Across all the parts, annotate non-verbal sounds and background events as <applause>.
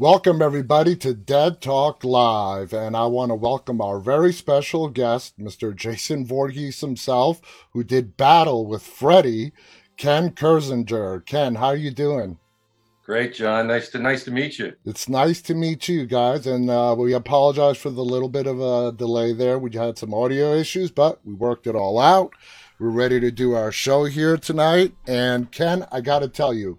Welcome, everybody, to Dead Talk Live. And I want to welcome our very special guest, Mr. Jason Voorhees himself, who did battle with Freddy, Ken Kirzinger. Ken, how are you doing? Great, John. Nice to nice to meet you. It's nice to meet you guys, and uh, we apologize for the little bit of a delay there. We had some audio issues, but we worked it all out. We're ready to do our show here tonight. And Ken, I got to tell you,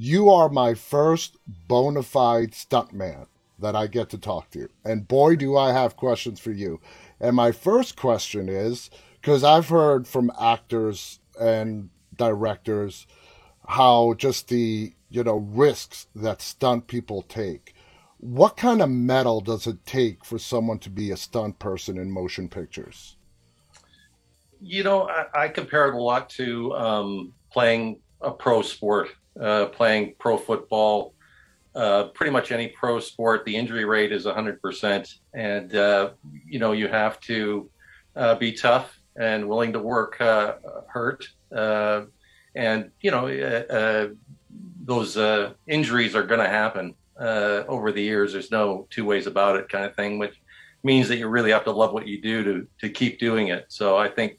you are my first bona fide stuntman that I get to talk to. And boy, do I have questions for you. And my first question is because I've heard from actors and directors how just the, you know, risks that stunt people take. What kind of mettle does it take for someone to be a stunt person in motion pictures? You know, I, I compare it a lot to um, playing a pro sport uh, playing pro football, uh, pretty much any pro sport, the injury rate is 100%. And, uh, you know, you have to uh, be tough and willing to work uh, hurt. Uh, and, you know, those injuries are going to happen over the years. There's no two ways about it kind of thing, which means that you really have to love what you do to, to keep doing it. So I think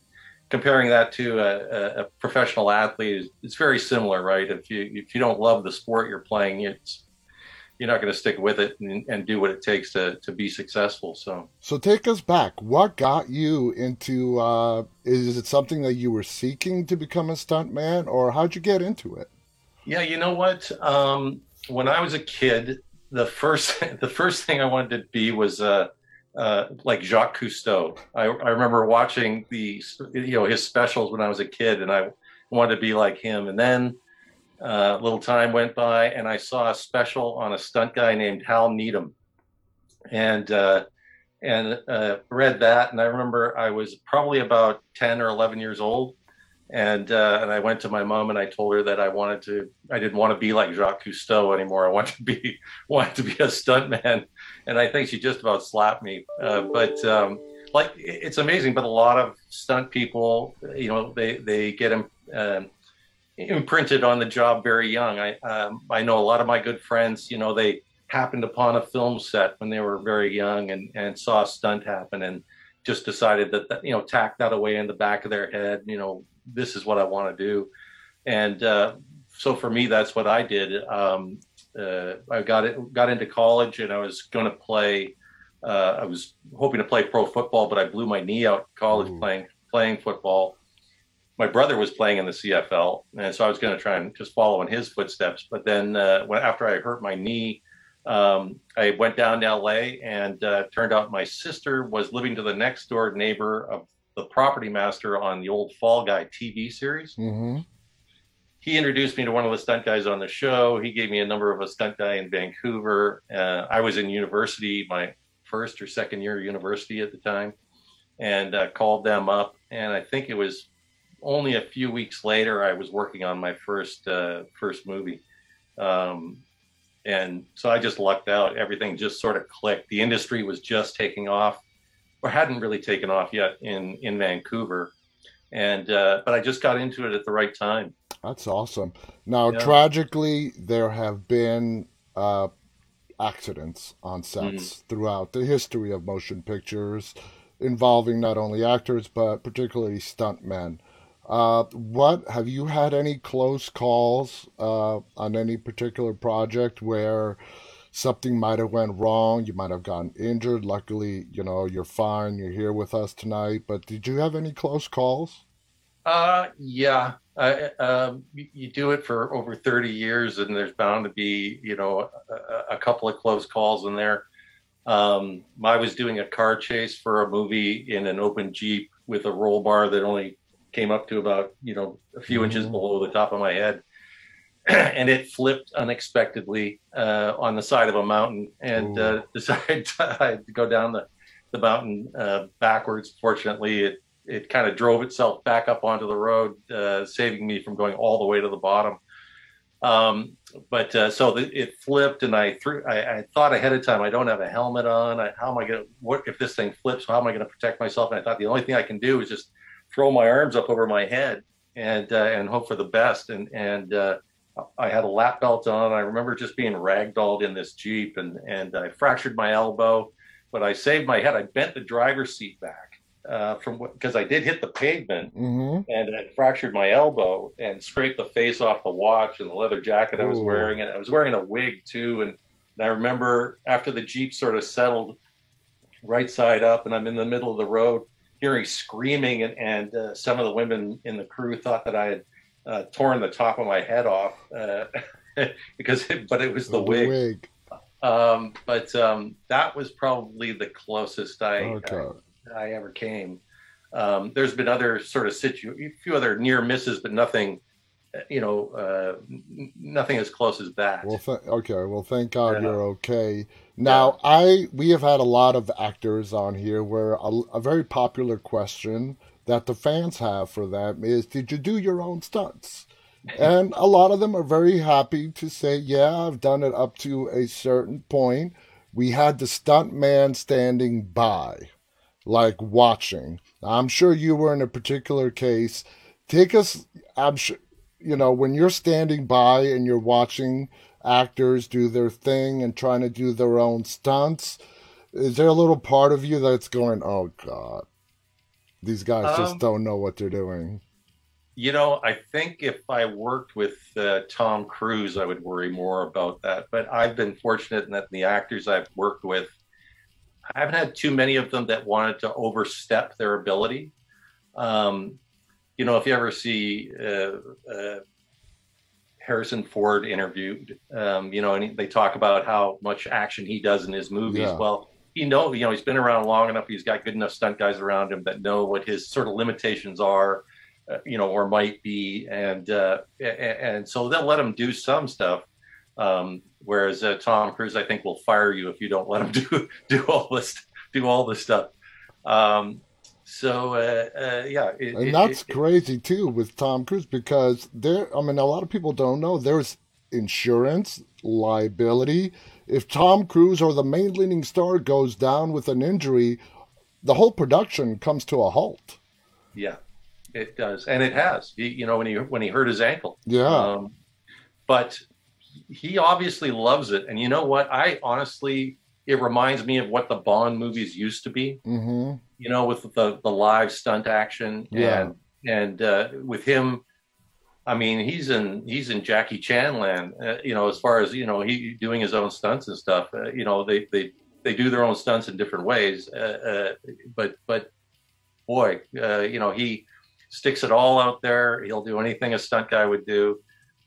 comparing that to a, a professional athlete is it's very similar, right? If you if you don't love the sport you're playing, it's you're not going to stick with it and, and, do what it takes to to be successful. So, so take us back. What got you into? Uh, is it something that you were seeking to become a stuntman, or how'd you get into it? Yeah, you know what? Um, when I was a kid, the first <laughs> the first thing I wanted to be was uh, uh, like Jacques Cousteau. I, I remember watching the you know his specials when I was a kid, and I wanted to be like him. And then uh, a little time went by, and I saw a special on a stunt guy named Hal Needham, and uh, and uh, read that. And I remember I was probably about ten or eleven years old, and uh, and I went to my mom and I told her that I wanted to I didn't want to be like Jacques Cousteau anymore. I wanted to be <laughs> wanted to be a stuntman, and I think she just about slapped me. Uh, but um, like it's amazing, but a lot of stunt people, you know, they they get. Uh, imprinted on the job very young. I um, I know a lot of my good friends. You know, they happened upon a film set when they were very young and and saw a stunt happen and just decided that, that you know tack that away in the back of their head. You know, this is what I want to do. And uh, so for me, that's what I did. Um, uh, I got it, got into college, and I was going to play. Uh, I was hoping to play pro football, but I blew my knee out in college Ooh. playing playing football. My brother was playing in the CFL, and so I was going to try and just follow in his footsteps. But then, uh, when, after I hurt my knee, um, I went down to LA, and uh, turned out my sister was living to the next door neighbor of the property master on the old Fall Guy TV series. Mm-hmm. He introduced me to one of the stunt guys on the show. He gave me a number of a stunt guy in Vancouver. Uh, I was in university, my first or second year of university at the time, and uh, called them up. And I think it was only a few weeks later I was working on my first uh, first movie. Um, and so I just lucked out. Everything just sort of clicked. The industry was just taking off or hadn't really taken off yet in in Vancouver, and uh, but I just got into it at the right time. That's awesome. Now, yeah. tragically, there have been uh, accidents on sets mm. throughout the history of motion pictures, involving not only actors but particularly stuntmen. Uh, what have you had any close calls uh, on any particular project where something might have went wrong. You might have gotten injured. Luckily, you know, you're fine. You're here with us tonight. But did you have any close calls? Uh, yeah. Uh, um, you, do it for over 30 years, and there's bound to be, you know, a, a couple of close calls in there. Um, I was doing a car chase for a movie in an open Jeep with a roll bar that only came up to about, you know, a few mm-hmm. inches below the top of my head <clears throat> and it flipped unexpectedly uh, on the side of a mountain and uh, <laughs> decided to go down the, the mountain uh, backwards. Fortunately, it, it kind of drove itself back up onto the road, uh, saving me from going all the way to the bottom. Um, but uh, so the, it flipped, and I threw. I, I, thought ahead of time. I don't have a helmet on. I, how am I going to? What if this thing flips? How am I going to protect myself? And I thought the only thing I can do is just throw my arms up over my head and uh, and hope for the best. And and I had a lap belt on. I remember just being ragdolled in this Jeep and, and I fractured my elbow, but I saved my head. I bent the driver's seat back uh, from because I did hit the pavement hmm and I fractured my elbow and scraped the face off the watch and the leather jacket I was wearing. And I was wearing a wig too. And, and I remember after the Jeep sort of settled right side up and I'm in the middle of the road hearing screaming and, and uh, some of the women in the crew thought that I had uh, torn the top of my head off uh, <laughs> because but it was the wig. Um, but um, that was probably the closest I, Okay. I, I ever came. Um, there's been other sort of situ, a few other near misses, but nothing, uh, you know, uh, nothing as close as that. Well, th- okay. Well, thank God Yeah. you're okay. Now, I we have had a lot of actors on here where a, a very popular question that the fans have for them is, "Did you do your own stunts?" <laughs> And a lot of them are very happy to say, "Yeah, I've done it up to a certain point." We had the stunt man standing by, like watching. I'm sure you were in a particular case. Take us. I'm sure you know when you're standing by and you're watching actors do their thing and trying to do their own stunts is there a little part of you that's going oh god these guys just Um, don't know what they're doing You know, I think if I worked with uh, Tom Cruise, I would worry more about that. But I've been fortunate in that the actors I've worked with, I haven't had too many of them that wanted to overstep their ability. Um, you know, if you ever see uh, uh, Harrison Ford interviewed, um, you know, and he, they talk about how much action he does in his movies. Yeah. Well, he know, you know, he's been around long enough. He's got good enough stunt guys around him that know what his sort of limitations are uh, you know, or might be, and uh, and so they'll let him do some stuff. Um, whereas uh, Tom Cruise, I think, will fire you if you don't let him <laughs> do do all this do all this stuff. Um, so uh, uh, yeah, it, and it- that's it- crazy too with tom cruise because there i mean a lot of people don't know there's insurance liability. If tom cruise or the main leading star goes down with an injury the whole production comes to a halt. Yeah, it does, and it has. He, you know, when he when he hurt his ankle, yeah. Um, but he obviously loves it. And you know what? I honestly, it reminds me of what the Bond movies used to be. hmm You know, with the the live stunt action Yeah. and and uh, with him. I mean, he's in he's in Jackie Chan land. Uh, you know, as far as you know, he doing his own stunts and stuff. Uh, you know, they they they do their own stunts in different ways. Uh, uh, but but boy, uh, you know, he sticks it all out there. He'll do anything a stunt guy would do.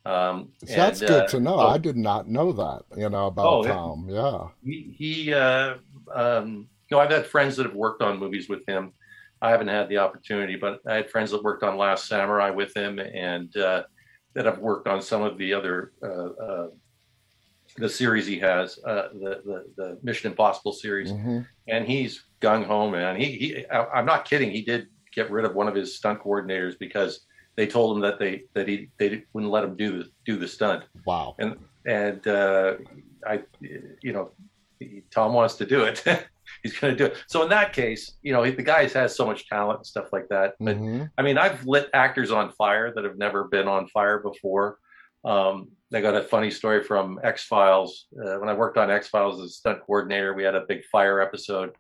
Um, So that's and, good uh, to know. oh, I did not know that, you know, about Oh. Tom. Yeah. he, he uh, um, you know, I've had friends that have worked on movies with him. I haven't had the opportunity, but I had friends that worked on Last Samurai with him, and uh, that have worked on some of the other uh, uh, the series he has, uh, the, the the Mission Impossible series. hmm and he's gung ho, man. He, he, I- I'm not kidding. He did get rid of one of his stunt coordinators because they told him that they that he they wouldn't let him do the do the stunt. Wow. And uh, I, you know, Tom wants to do it. <laughs> He's going to do it. So in that case, you know, the guy has so much talent and stuff like that. But hmm I mean, I've lit actors on fire that have never been on fire before. Um, I got a funny story from X Files. Uh, when I worked on X Files as a stunt coordinator, we had a big fire episode,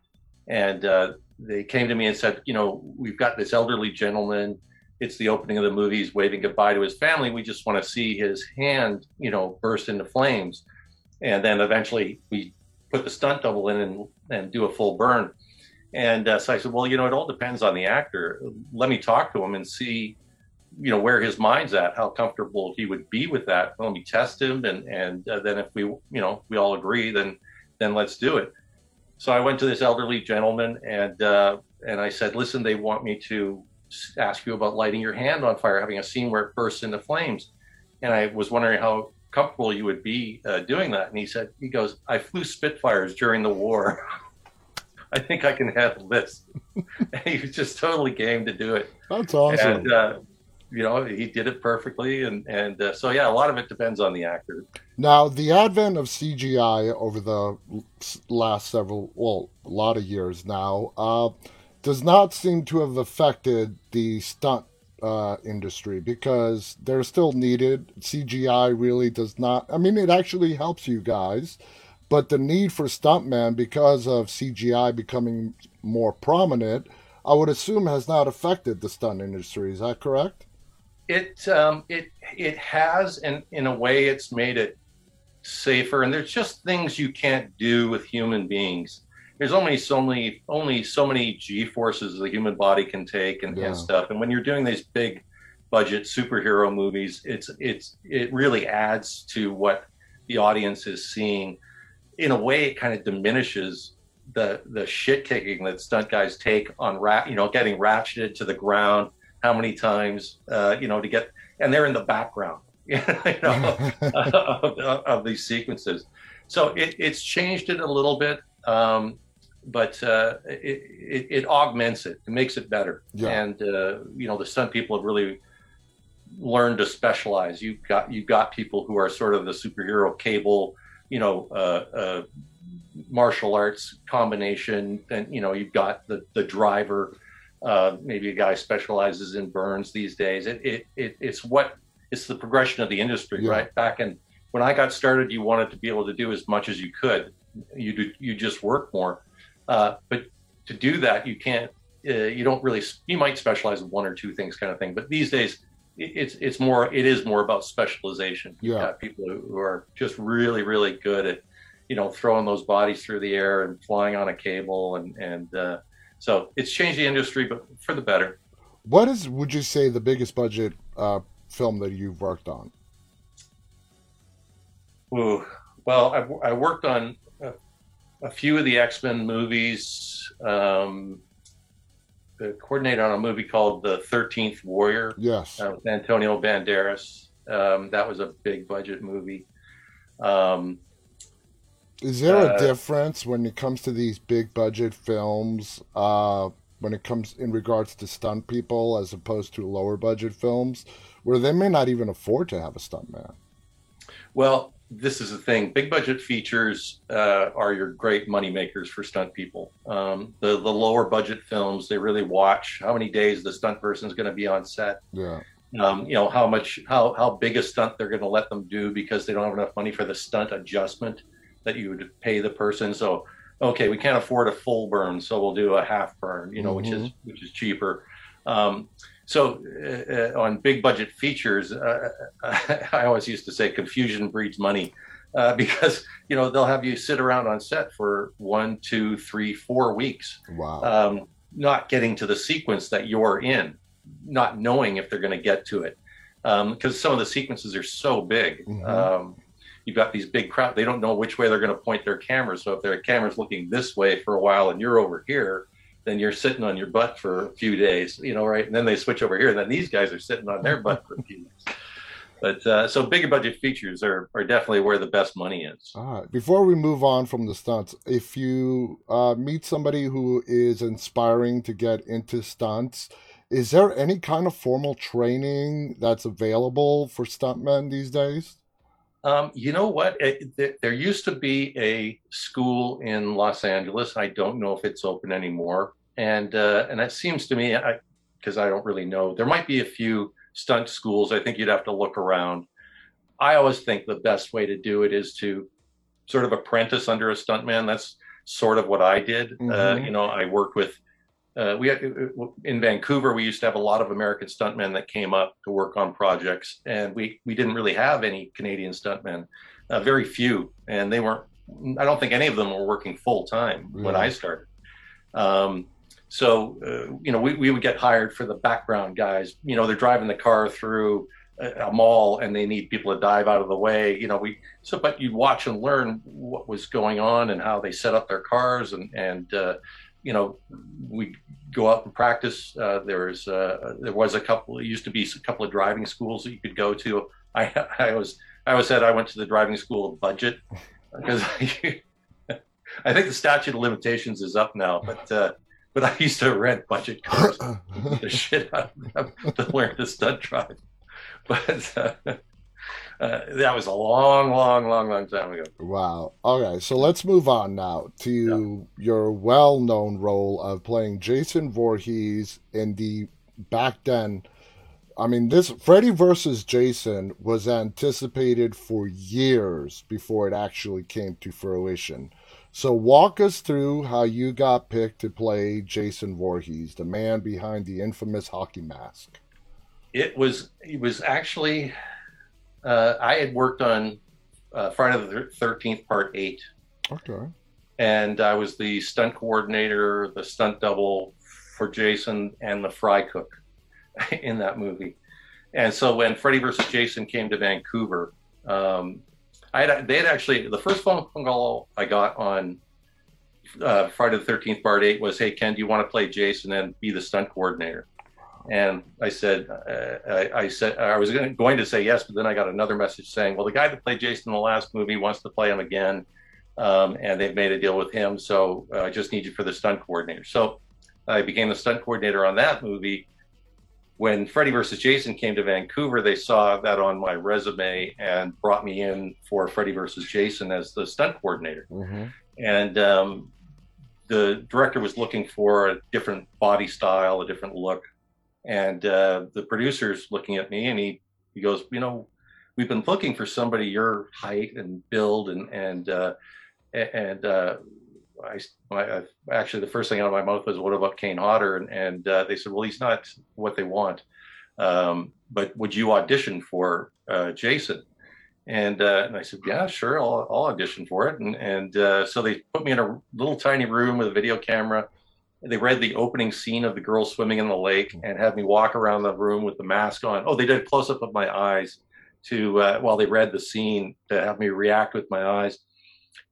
and uh, they came to me and said, "You know, we've got this elderly gentleman. It's the opening of the movie. He's waving goodbye to his family. We just want to see his hand, you know, burst into flames." And then eventually, we put the stunt double in and and do a full burn. And uh, so I said, well, you know, it all depends on the actor. Let me talk to him and see, you know, where his mind's at, how comfortable he would be with that. Let me test him, and and uh, then if we, you know, we all agree, then then let's do it. So I went to this elderly gentleman and uh, and I said, listen, they want me to ask you about lighting your hand on fire, having a scene where it bursts into flames, and I was wondering how comfortable you would be uh, doing that. And he said, he goes, I flew Spitfires during the war. <laughs> I think I can handle this. and <laughs> he was just totally game to do it. That's awesome. And, uh, you know, he did it perfectly. And, and uh, so, yeah, a lot of it depends on the actor. Now, the advent of CGI over the last several, well, a lot of years now, uh, does not seem to have affected the stunt uh, industry because they're still needed. CGI really does not. I mean, it actually helps you guys, but the need for stuntmen because of CGI becoming more prominent, I would assume, has not affected the stunt industry. Is that correct? It um, it it has, and in a way, it's made it safer. And there's just things you can't do with human beings. There's only so many only so many G forces the human body can take and, Yeah. and stuff. And when you're doing these big budget superhero movies, it's it's it really adds to what the audience is seeing. In a way, it kind of diminishes the the shit kicking that stunt guys take on rat, you know, getting ratcheted to the ground. How many times, uh, you know, to get, and they're in the background, <laughs> you know, <laughs> of, of these sequences. So it, it's changed it a little bit, um, but uh, it, it, it augments it. It makes it better. Yeah. And uh, you know, the stunt people have really learned to specialize. You've got you've got people who are sort of the superhero cable, you know, uh, uh, martial arts combination. And you know, you've got the the driver. Uh, maybe a guy specializes in burns these days. It, it, it it's what it's the progression of the industry, Yeah. right? Back in when I got started, you wanted to be able to do as much as you could. You do, you just work more, uh, but to do that, you can't. Uh, you don't really. You might specialize in one or two things, kind of thing. But these days, it, it's it's more. It is more about specialization. You've Yeah. got people who, are just really, really good at, you know, throwing those bodies through the air and flying on a cable, and and uh, so it's changed the industry, but for the better. What is, would you say, the biggest budget uh, film that you've worked on? Ooh. Well, I, I worked on a, a few of the X Men movies. Um, uh, coordinated on a movie called The Thirteenth Warrior Yes. uh, with Antonio Banderas. Um, that was a big budget movie. Um, Is there a uh, difference when it comes to these big budget films, uh, when it comes in regards to stunt people as opposed to lower budget films, where they may not even afford to have a stuntman? well, this is the thing. Big budget features uh, are your great money makers for stunt people. Um, the the lower budget films, they really watch how many days the stunt person is going to be on set. Yeah. um, you know how much how how big a stunt they're going to let them do because they don't have enough money for the stunt adjustment that you would pay the person so okay we can't afford a full burn so we'll do a half burn you know which is which is cheaper um, so uh, uh, on big budget features uh, <laughs> i always used to say confusion breeds money uh, <laughs> because you know they'll have you sit around on set for one two three four weeks Wow. um, not getting to the sequence that you're in, not knowing if they're going to get to it. Because some of the sequences are so big. Mhm. Um, you've got these big crowd, they don't know which way they're going to point their cameras. So if their camera's looking this way for a while and you're over here, then you're sitting on your butt for a few days, you know, right? And then they switch over here, and then these guys are sitting on their butt for a few days. But uh, so bigger budget features are, are definitely where the best money is. All right. Before we move on from the stunts, if you uh, meet somebody who is inspiring to get into stunts, is there any kind of formal training that's available for stuntmen these days? Um, you know what? It, there, there used to be a school in Los Angeles. I don't know if it's open anymore, and uh, and it seems to me, because I, don't really know, there might be a few stunt schools. I think you'd have to look around. I always think the best way to do it is to sort of apprentice under a stuntman. That's sort of what I did. Uh, Mhm. you know, I worked with. Uh, we in Vancouver, we used to have a lot of American stuntmen that came up to work on projects, and we we didn't really have any Canadian stuntmen, uh, very few, and they weren't. I don't think any of them were working full time when I started. Um, so uh, you know, we, we would get hired for the background guys. You know, they're driving the car through a, a mall and they need people to dive out of the way. You know, we so but you'd watch and learn what was going on and how they set up their cars and and uh, you know we go out and practice. Uh, there's uh, there was a couple. It used to be a couple of driving schools that you could go to. I I was I always said I went to the driving school of budget <laughs> because <laughs> I think the statute of limitations is up now, but. Uh, but I used to rent budget cars <laughs> the shit out of them to learn to stunt drive. But uh, that was a long, long, long, long time ago. Wow. Okay, so let's move on now to your well known role of playing Jason Voorhees in the back then I mean, this Freddy versus Jason was anticipated for years before it actually came to fruition. So, walk us through how you got picked to play Jason Voorhees, the man behind the infamous hockey mask. It was it was actually uh, I had worked on uh, Friday the Thirteenth Part Eight. Okay. And I was the stunt coordinator, the stunt double for Jason, and the fry cook <laughs> in that movie. And so when Freddy versus Jason came to Vancouver, um, I had they had actually the first phone call I got on uh, Friday the Thirteenth Part Eight was, "Hey Ken, do you want to play Jason and be the stunt coordinator?" And I said, uh, I, I, said I was going to, say yes, but then I got another message saying, "Well, the guy that played Jason in the last movie wants to play him again, um, and they've made a deal with him, so uh, I just need you for the stunt coordinator." So I became the stunt coordinator on that movie when Freddy versus Jason came to Vancouver, they saw that on my resume and brought me in for Freddy versus Jason as the stunt coordinator. Mm-hmm. And um, the director was looking for a different body style, a different look. And uh, the producer's looking at me and he, he goes, You know, we've been looking for somebody your height and build and, and, uh, and, uh, I, I, actually the first thing out of my mouth was, "What about Kane Hodder?" And, and uh, they said, "Well, he's not what they want, um, but would you audition for uh, Jason?" And, uh, and I said, "Yeah, sure, I'll, I'll audition for it." And, and uh, so they put me in a little tiny room with a video camera. They read the opening scene of the girl swimming in the lake and had me walk around the room with the mask on. Oh, they did a close up of my eyes to uh, while they read the scene to have me react with my eyes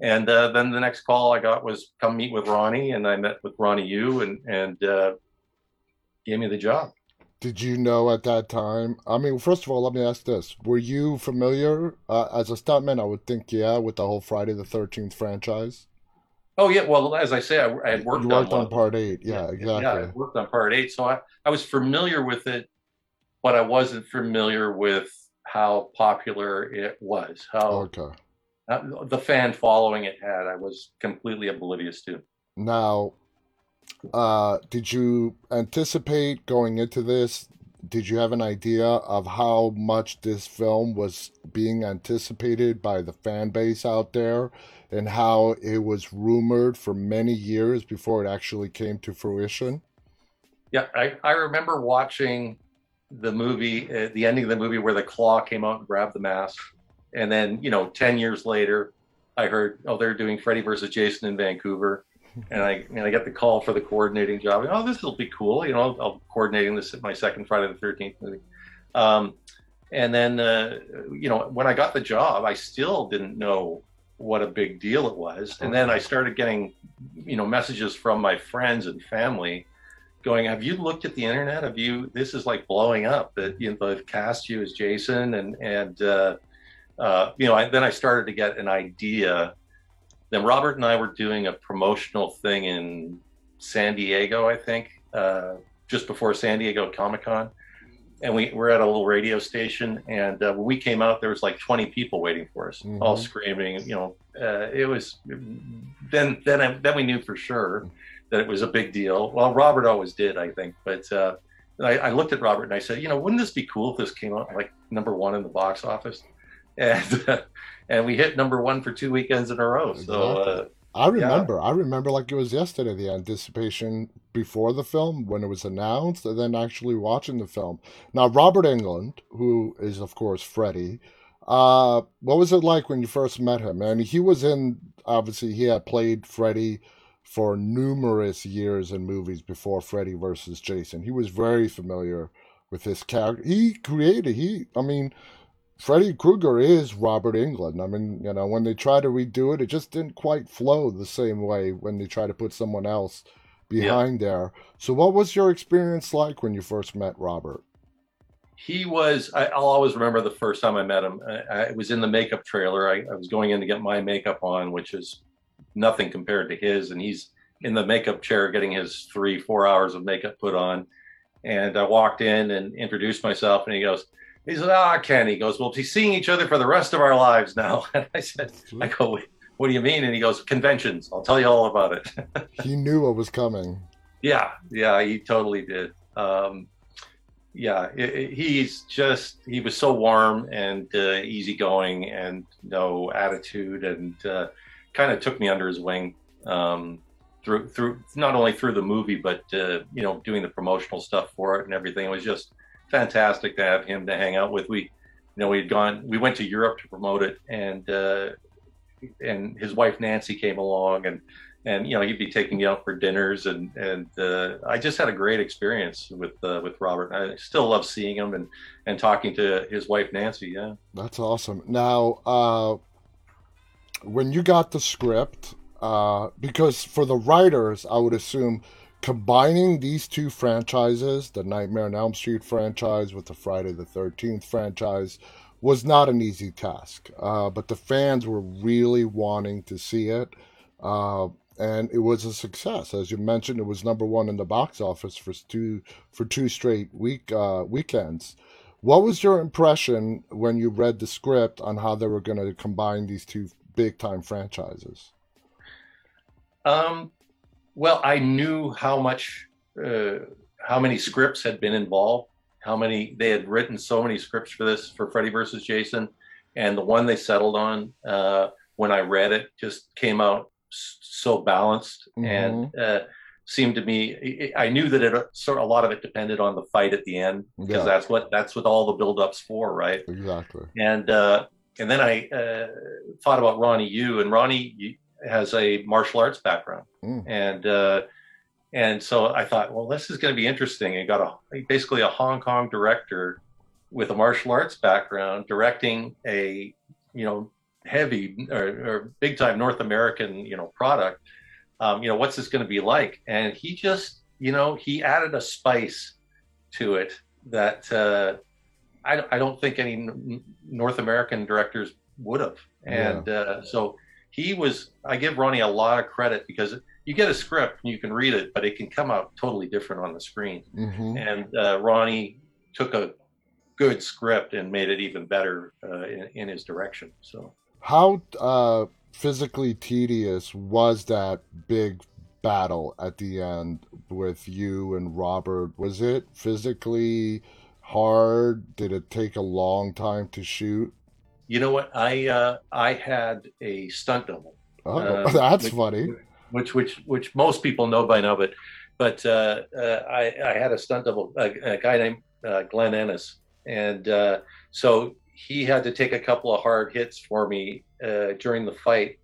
and uh, then the next call I got was come meet with Ronnie, and I met with Ronnie Yu, and and uh, gave me the job. Did you know at that time? I mean, first of all, let me ask this: Were you familiar uh, as a stuntman? I would think, yeah, with the whole Friday the Thirteenth franchise. Oh yeah, well, as I say, I, I had worked, worked on, on Part Eight. Yeah, yeah, exactly. Yeah, I worked on Part Eight, so I I was familiar with it, but I wasn't familiar with how popular it was. How okay uh, the fan following it had, I was completely oblivious to. Now, uh, did you anticipate going into this? Did you have an idea of how much this film was being anticipated by the fan base out there and how it was rumored for many years before it actually came to fruition? Yeah, I, I remember watching the movie, uh, the ending of the movie where the claw came out and grabbed the mask and then, you know, 10 years later, I heard, oh, they're doing Freddy versus Jason in Vancouver. And I, and I get the call for the coordinating job. Oh, this will be cool. You know, I'll, coordinating this at my second Friday the 13th movie. Um, and then, uh, you know, when I got the job, I still didn't know what a big deal it was. And then I started getting, you know, messages from my friends and family going, have you looked at the internet? Have you, this is like blowing up that, you know, they've cast you as Jason and, and, uh, uh, you know, I, then I started to get an idea. Then Robert and I were doing a promotional thing in San Diego, I think, uh, just before San Diego Comic Con. And we were at a little radio station, and uh, when we came out, there was like 20 people waiting for us, mm-hmm. all screaming. You know, uh, it was. Then, then, I, then we knew for sure that it was a big deal. Well, Robert always did, I think, but uh, I, I, looked at Robert and I said, you know, wouldn't this be cool if this came out like number one in the box office? <laughs> and uh, and we hit number one for two weekends in a row. So uh, I remember, yeah. I remember like it was yesterday the anticipation before the film when it was announced, and then actually watching the film. Now Robert Englund, who is of course Freddy. Uh, what was it like when you first met him? And he was in obviously he had played Freddy for numerous years in movies before Freddy versus Jason. He was very familiar with this character. He created he I mean Freddy Krueger is Robert Englund. I mean, you know, when they try to redo it, it just didn't quite flow the same way when they try to put someone else behind yeah. there. So, what was your experience like when you first met Robert? He was, I, will always remember the first time I met him. I, I was in the makeup trailer. I, I was going in to get my makeup on, which is nothing compared to his. And he's in the makeup chair getting his three, four hours of makeup put on. And I walked in and introduced myself, and he goes, he said, "Ah, oh, Ken." He goes, "We'll be seeing each other for the rest of our lives now." <laughs> And I said, "I go, what do you mean?" And he goes, "Conventions. I'll tell you all about it." <laughs> he knew what was coming. Yeah, yeah, he totally did. Um, yeah, it, it, he's just he was so warm and uh, easygoing and no attitude and uh, kind of took me under his wing um, through through not only through the movie but uh, you know doing the promotional stuff for it and everything. It was just fantastic to have him to hang out with. We you know we had gone we went to Europe to promote it and uh, and his wife Nancy came along and and you know he'd be taking me out for dinners and and uh, I just had a great experience with uh, with Robert. I still love seeing him and and talking to his wife Nancy. Yeah, that's awesome. Now, uh, when you got the script, uh, because for the writers, I would assume combining these two franchises, the Nightmare on Elm Street franchise with the Friday the Thirteenth franchise. Was not an easy task, uh, but the fans were really wanting to see it. Uh, and it was a success. As you mentioned, it was number one in the box office for two for two straight week uh, weekends. What was your impression when you read the script on how they were going to combine these two big time franchises? Um, well, I knew how much, uh, how many scripts had been involved, how many they had written so many scripts for this for Freddy versus Jason, and the one they settled on uh, when I read it just came out so balanced mm-hmm. and uh, seemed to me i knew that it sort of a lot of it depended on the fight at the end because yeah. that's what that's what all the build-ups for right exactly and uh, and then i uh, thought about ronnie yu and ronnie has a martial arts background mm. and uh, and so i thought well this is going to be interesting and got a basically a hong kong director with a martial arts background directing a you know heavy or, or big time North American, you know, product. Um, you know, what's this going to be like? And he just, you know, he added a spice to it that uh, I, I don't think any North American directors would have. And yeah. uh, so he was, I give Ronnie a lot of credit because you get a script and you can read it, but it can come out totally different on the screen. Mm-hmm. And uh, Ronnie took a good script and made it even better uh, in, in, his direction. So how uh, physically tedious was that big battle at the end with you and Robert? Was it physically hard? Did it take a long time to shoot? You know what? I uh, I had a stunt double. Oh, uh, <laughs> that's which, funny. Which which which most people know by now, but but uh, uh, I I had a stunt double, a, a guy named uh, Glenn Ennis, and uh, so he had to take a couple of hard hits for me uh, during the fight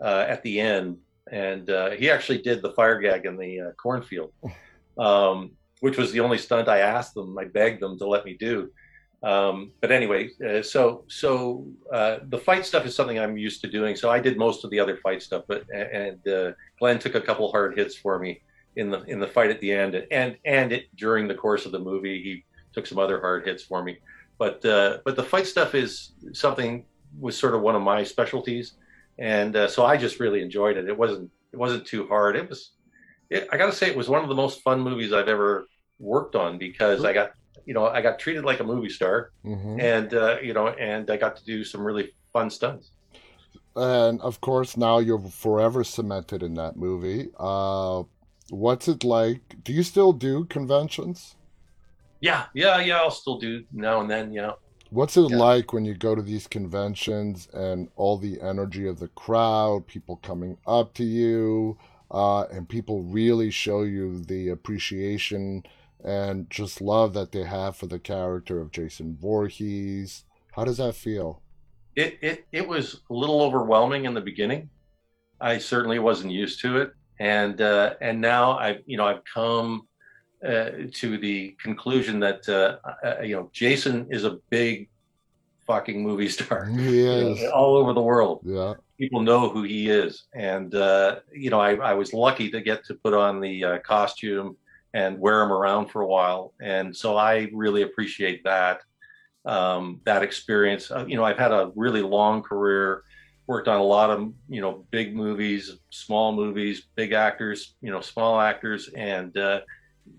uh, at the end, and uh, he actually did the fire gag in the uh, cornfield, <laughs> um, which was the only stunt I asked them. I begged them to let me do. Um, but anyway, uh, so so uh, the fight stuff is something I'm used to doing. So I did most of the other fight stuff, but and Glenn took a couple hard hits for me in the in the fight at the end, and and it, during the course of the movie, he took some other hard hits for me. But uh, but the fight stuff is something was sort of one of my specialties, and uh, so I just really enjoyed it. It wasn't it wasn't too hard. It was it, I got to say it was one of the most fun movies I've ever worked on because I got you know I got treated like a movie star, mm-hmm. and uh, you know and I got to do some really fun stunts. And of course, now you're forever cemented in that movie. Uh, what's it like? Do you still do conventions? Yeah, yeah, yeah. I'll still do now and then. Yeah. What's it yeah. like when you go to these conventions and all the energy of the crowd, people coming up to you, uh, and people really show you the appreciation and just love that they have for the character of Jason Voorhees? How does that feel? It it it was a little overwhelming in the beginning. I certainly wasn't used to it, and uh, and now I've you know I've come uh, to the conclusion that uh, uh, you know Jason is a big fucking movie star. Yes. <laughs> All over the world. Yeah. People know who he is, and uh, you know I, I, was lucky to get to put on the uh, costume and wear them around for a while, and so I really appreciate that um, that experience. you know I've had a really long career worked on a lot of you know big movies small movies big actors you know small actors and uh,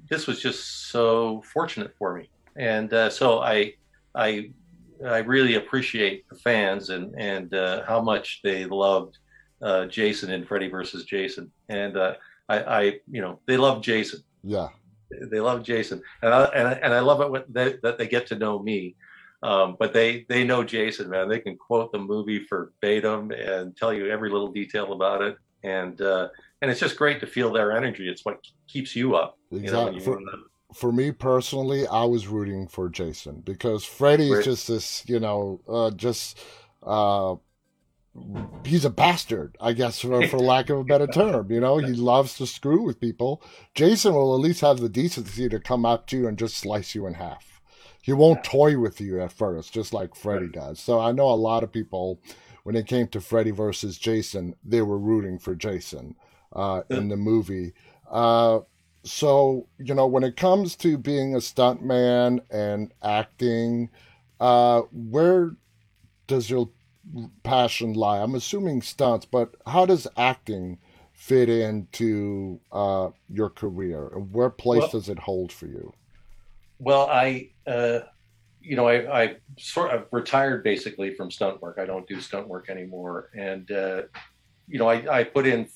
this was just so fortunate for me, and uh, so I I I really appreciate the fans and and uh, how much they loved uh, Jason and Freddy versus Jason, and uh, I, I you know they love Jason. Yeah. they love Jason, and I, and I, and I love it when they, that they get to know me. Um, but they they know Jason, man. They can quote the movie verbatim and tell you every little detail about it, and uh, and it's just great to feel their energy. It's what keeps you up. Exactly. You know, for, for, me personally, I was rooting for Jason because Freddy is just this, you know, uh, just uh, he's a bastard, I guess, for, for <laughs> lack of a better term. You know, he loves to screw with people. Jason will at least have the decency to come up to you and just slice you in half. He won't toy with you at first, just like Freddy does. So I know a lot of people, when it came to Freddy versus Jason, they were rooting for Jason uh, in the movie. Uh, so you know, when it comes to being a stuntman and acting, uh, where does your passion lie? I'm assuming stunts, but how does acting fit into uh, your career? And where place well, does it hold for you? Well, I, uh, you know, I, I sort of retired basically from stunt work. I don't do stunt work anymore, and uh, you know, I, I put in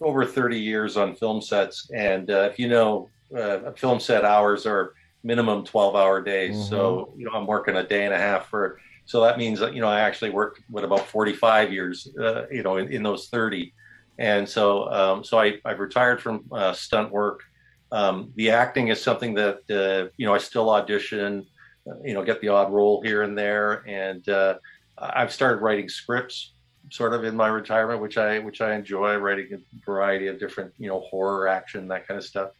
over 30 years on film sets, and uh, if you know, uh, film set hours are minimum 12 hour days. Mm-hmm. So you know, I'm working a day and a half for so that means that, you know, I actually worked with about 45 years, uh, you know, in, in, those 30. And so, um, so I, I've retired from uh, stunt work. Um, the acting is something that, uh, you know, I still audition, uh, you know, get the odd role here and there. And uh, I've started writing scripts sort of in my retirement, which I, which I enjoy writing a variety of different, you know, horror, action, that kind of stuff.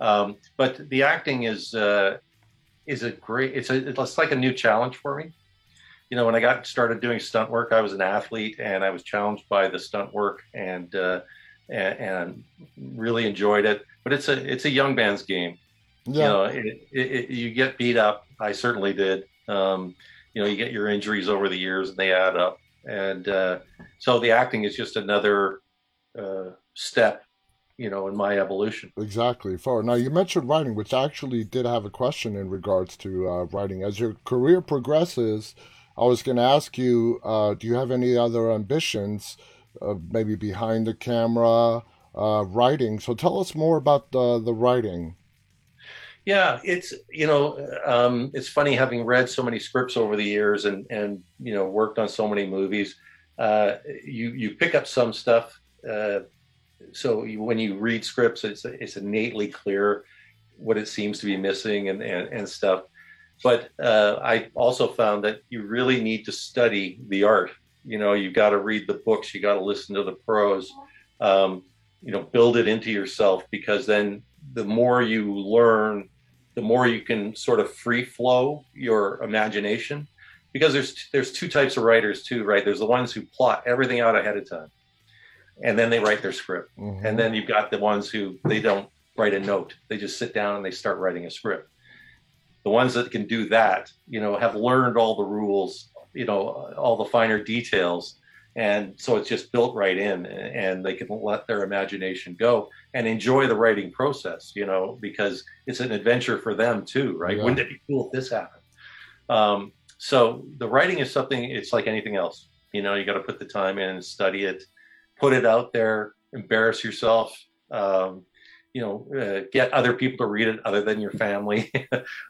Um, but the acting is, uh, is a great, it's a, it's like a new challenge for me you know, when I got started doing stunt work, I was an athlete and I was challenged by the stunt work and uh, and, and, really enjoyed it. But it's a it's a young man's game. Yeah. You know, it, it, it, you get beat up. I certainly did. Um, you know, you get your injuries over the years and they add up. And uh, so the acting is just another uh, step you know, in my evolution. Exactly. For now, you mentioned writing, which I actually did have a question in regards to uh, writing. As your career progresses, I was going to ask you, uh, do you have any other ambitions, uh, maybe behind the camera, uh, writing? So tell us more about the the writing. Yeah, it's you know um, it's funny having read so many scripts over the years and and you know worked on so many movies. Uh, you you pick up some stuff. Uh, so you, when you read scripts, it's it's innately clear what it seems to be missing and and, and stuff. But uh, I also found that you really need to study the art. You know, you got to read the books, you got to listen to the pros, um, you know, build it into yourself because then the more you learn, the more you can sort of free flow your imagination. Because there's there's two types of writers too, right? There's the ones who plot everything out ahead of time, and then they write their script. Mm-hmm. And then you've got the ones who they don't write a note; they just sit down and they start writing a script the ones that can do that, you know, have learned all the rules, you know, all the finer details. And so it's just built right in and they can let their imagination go and enjoy the writing process, you know, because it's an adventure for them too, right? Yeah. Wouldn't it be cool if this happened? Um, so the writing is something, it's like anything else. You know, you got to put the time in and study it, put it out there, embarrass yourself. Um, you know uh, get other people to read it other than your family. <laughs>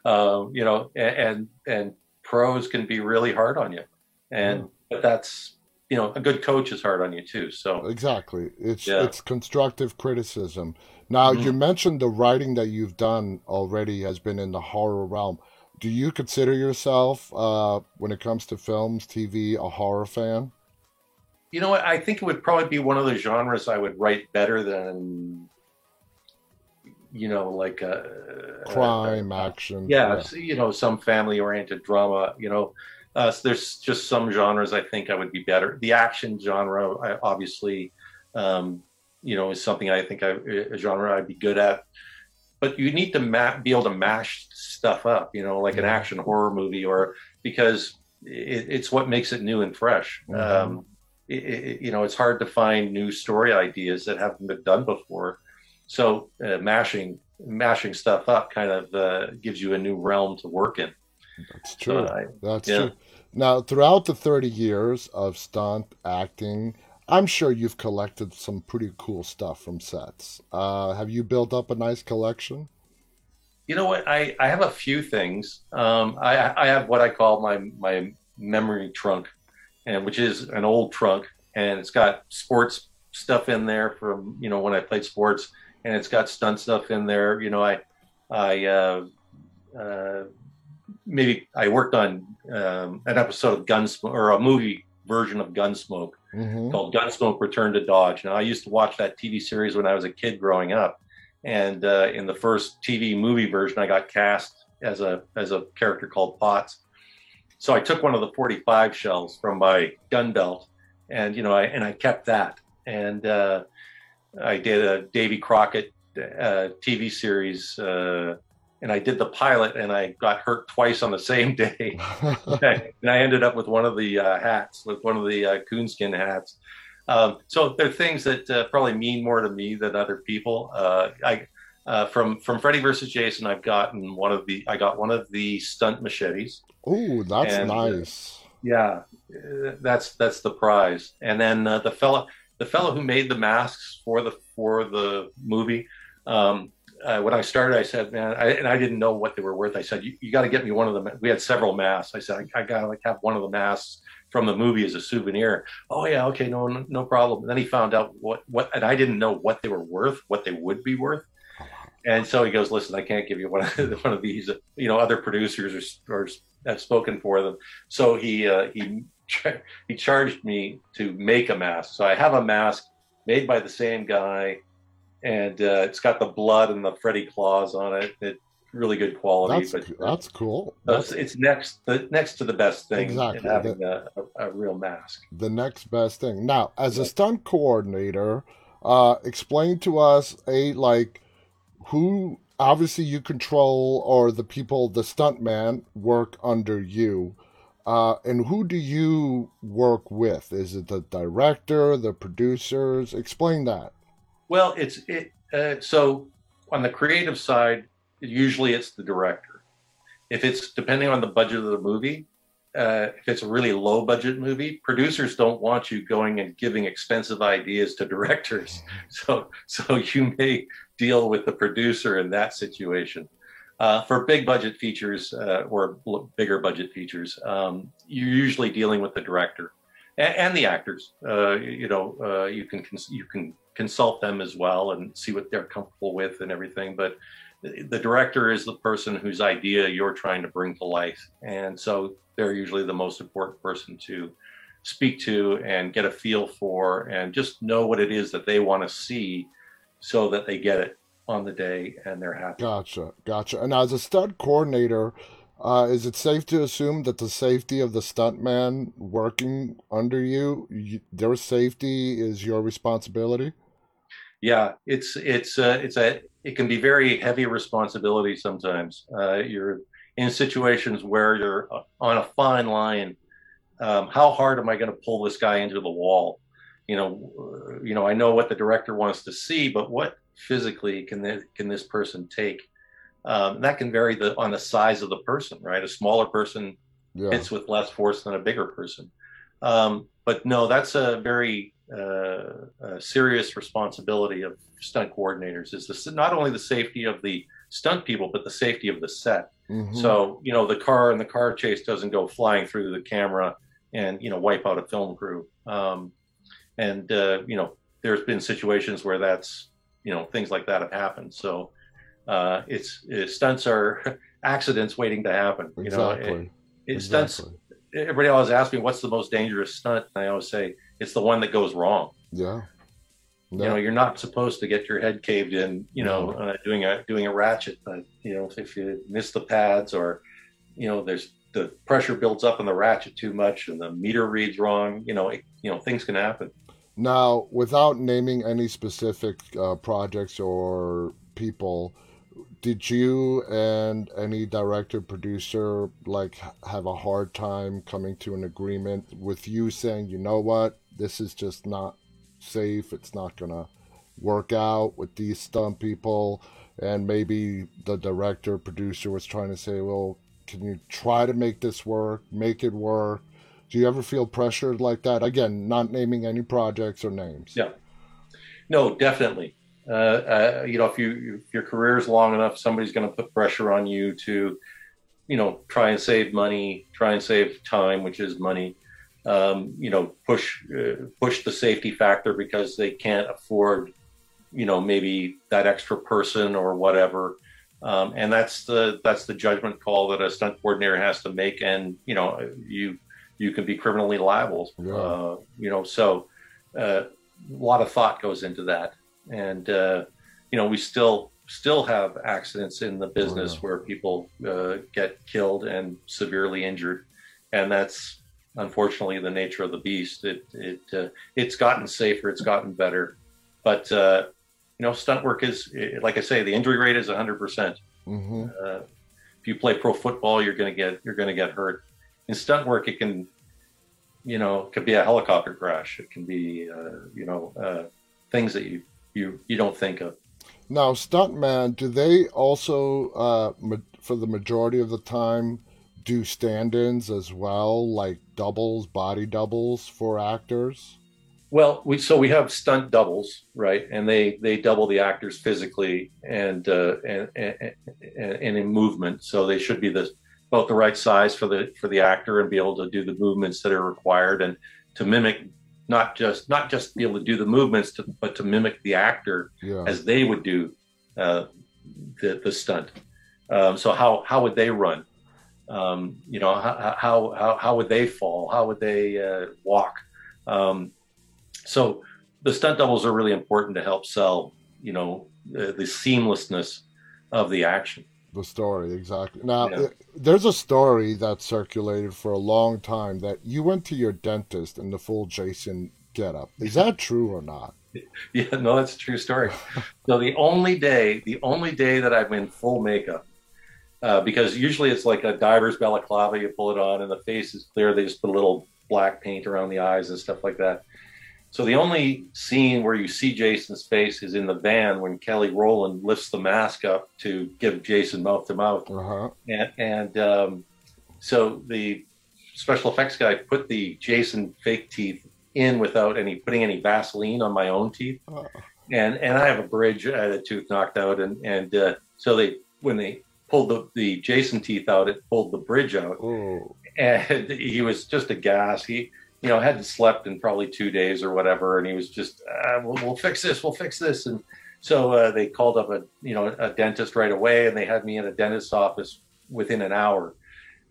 Um, you know and and pros can be really hard on you. And mm. but that's you know a good coach is hard on you too so. Exactly. It's yeah. it's constructive criticism. Now mm-hmm. you mentioned the writing that you've done already has been in the horror realm. Do you consider yourself uh, when it comes to films tv a horror fan? You know i think it would probably be one of the genres i would write better than you know, like a crime a, action. Yeah, yeah. you know, some family oriented drama. You know, uh, so there's just some genres I think I would be better. The action genre, I, obviously, um, you know, is something I think I, a genre I'd be good at. But you need to ma- be able to mash stuff up, you know, like an action horror movie, or because it, it's what makes it new and fresh. Mm-hmm. Um, it, it, you know, it's hard to find new story ideas that haven't been done before. So uh, mashing mashing stuff up kind of uh, gives you a new realm to work in. That's true. Uh, That's yeah. true. Now, throughout the 30 years of stunt acting, I'm sure you've collected some pretty cool stuff from sets. Uh, have you built up a nice collection? you know what? I, I have a few things. Um, I, I have what I call my my memory trunk, and which is an old trunk, and it's got sports stuff in there from you know when I played sports, and it's got stunt stuff in there. You know, I I uh, uh, maybe I worked on um, an episode of Gunsmoke or a movie version of Gunsmoke mm-hmm. called Gunsmoke: Return to Dodge. Now I used to watch that TV series when I was a kid growing up, and uh, in the first TV movie version, I got cast as a as a character called Potts. So I took one of the 45 shells from my gun belt, and you know, I and I kept that, and uh, I did a Davy Crockett uh, TV series, uh, and I did the pilot, and I got hurt twice on the <laughs> same day, <laughs> and I ended up with one of the uh, hats, with one of the uh, coonskin hats. Um, so there are things that uh, probably mean more to me than other people. Uh, I uh, from from Freddy versus Jason, I've gotten one of the I got one of the stunt machetes. Oh, that's and, nice. yeah, that's that's the prize. And then uh, the fellow the fellow who made the masks for the for the movie. Um, uh, when I started, I said, "Man," I, and I didn't know what they were worth. I said, "You, you got to get me one of them." We had several masks. I said, "I, I got to like have one of the masks from the movie as a souvenir. Oh yeah, okay, no, no problem. And then he found out what what, and I didn't know what they were worth, what they would be worth. And so he goes, listen, I can't give you one of <laughs> one of these. You know, other producers are, are have spoken for them. So he uh, he <laughs> he charged me to make a mask. So I have a mask made by the same guy, and uh, it's got the blood and the Freddy claws on it. It really good quality. That's, but that's cool. That's, it's next the next to the best thing exactly. in having the, a, a, real mask. The next best thing. Now, as a stunt coordinator, uh, explain to us a like who obviously you control or the people the stuntman work under you. Uh, and who do you work with? Is it the director, the producers? Explain that. Well, it's it. Uh, so on the creative side, usually it's the director. If it's depending on the budget of the movie, uh, if it's a really low budget movie, producers don't want you going and giving expensive ideas to directors. <laughs> So, so you may deal with the producer in that situation. Uh, for big budget features uh, or bigger budget features, um, you're usually dealing with the director and, and the actors. Uh, you know, uh, you can cons- you can consult them as well and see what they're comfortable with and everything. But the director is the person whose idea you're trying to bring to life. And so they're usually the most important person to speak to and get a feel for and just know what it is that they want to see so that they get it on the day and they're happy. Gotcha. Gotcha. And as a stunt coordinator, uh, is it safe to assume that the safety of the stuntman working under you, you their safety is your responsibility? Yeah, it's it's uh, it's a it can be very heavy responsibility sometimes. Uh, you're in situations where you're on a fine line. Um, how hard am I going to pull this guy into the wall? You know, uh, you know, I know what the director wants to see, but what physically can this, can this person take? Um, that can vary the, on the size of the person, right? A smaller person yeah. hits with less force than a bigger person. Um, but no, that's a very uh, a serious responsibility of stunt coordinators is this not only the safety of the stunt people but the safety of the set mm-hmm. so you know the car and the car chase doesn't go flying through the camera and you know wipe out a film crew um, and uh, you know there's been situations where that's you know things like that have happened so uh, it's, it, stunts are <laughs> accidents waiting to happen you exactly. know it, it exactly. stunts everybody always asks me what's the most dangerous stunt and i always say it's the one that goes wrong. Yeah. No. You know, you're not supposed to get your head caved in. You know, uh, doing a doing a ratchet, but you know, if you miss the pads or, you know, there's the pressure builds up in the ratchet too much and the meter reads wrong. You know, it, you know, things can happen. Now, without naming any specific uh, projects or people, did you and any director producer like have a hard time coming to an agreement with you saying you know what this is just not safe. It's not to work out with these stunt people. And maybe the director, producer was trying to say, well, can you try to make this work, make it work? Do you ever feel pressured like that? Again, not naming any projects or names. Yeah. No, definitely. Uh, uh, you know, if you if your career is long enough, somebody's going to put pressure on you to, you know, try and save money, try and save time, which is money. Um, you know, push uh, push the safety factor because they can't afford, you know, maybe that extra person or whatever. Um, and that's the that's the judgment call that a stunt coordinator has to make. And you know, you you can be criminally liable. Yeah. Uh, you know, so uh, a lot of thought goes into that, and uh, you know, we still still have accidents in the business oh, yeah. where people uh, get killed and severely injured, and that's unfortunately the nature of the beast. It it uh, it's gotten safer, it's gotten better, but uh, you know, stunt work is like I say, the injury rate is 100 mm-hmm. percent. If you play pro football, you're to get you're going to get hurt in stunt work, it can, you know, it could be a helicopter crash. It can be, uh, you know, uh, things that you, you, you don't think of. Now, stuntman, do they also, uh, for the majority of the time, do stand-ins as well, like doubles, body doubles for actors? Well, we so we have stunt doubles, right? And they they double the actors physically and uh, and, and and in movement. So they should be the about the right size for the for the actor and be able to do the movements that are required and to mimic not just not just be able to do the movements to, but to mimic the actor yeah. as they would do uh, the the stunt. Um, so how how would they run? Um, you know how, how how would they fall? How would they uh, walk? Um, so the stunt doubles are really important to help sell you know the, the seamlessness of the action the story exactly. Now yeah. it, there's a story that circulated for a long time that you went to your dentist in the full jason getup. Is that true or not? <laughs> Yeah no that's a true story. <laughs> So the only day the only day that i'm in full makeup uh, because usually it's like a diver's balaclava you pull it on and the face is clear they just put a little black paint around the eyes and stuff like that so the only scene where you see Jason's face is in the van when Kelly Rowland lifts the mask up to give Jason mouth to mouth. Uh-huh. And, and um, so the special effects guy put the Jason fake teeth in without any putting any Vaseline on my own teeth. Uh-huh. And and I have a bridge, I had a tooth knocked out, and and uh, so they when they pulled the, the Jason teeth out, it pulled the bridge out, Ooh. and <laughs> he was just a gas. He you know, I hadn't slept in probably two days or whatever, and he was just, uh, we'll, we'll, fix this, we'll fix this, and so uh, they called up a, you know, a dentist right away, and they had me in a dentist's office within an hour,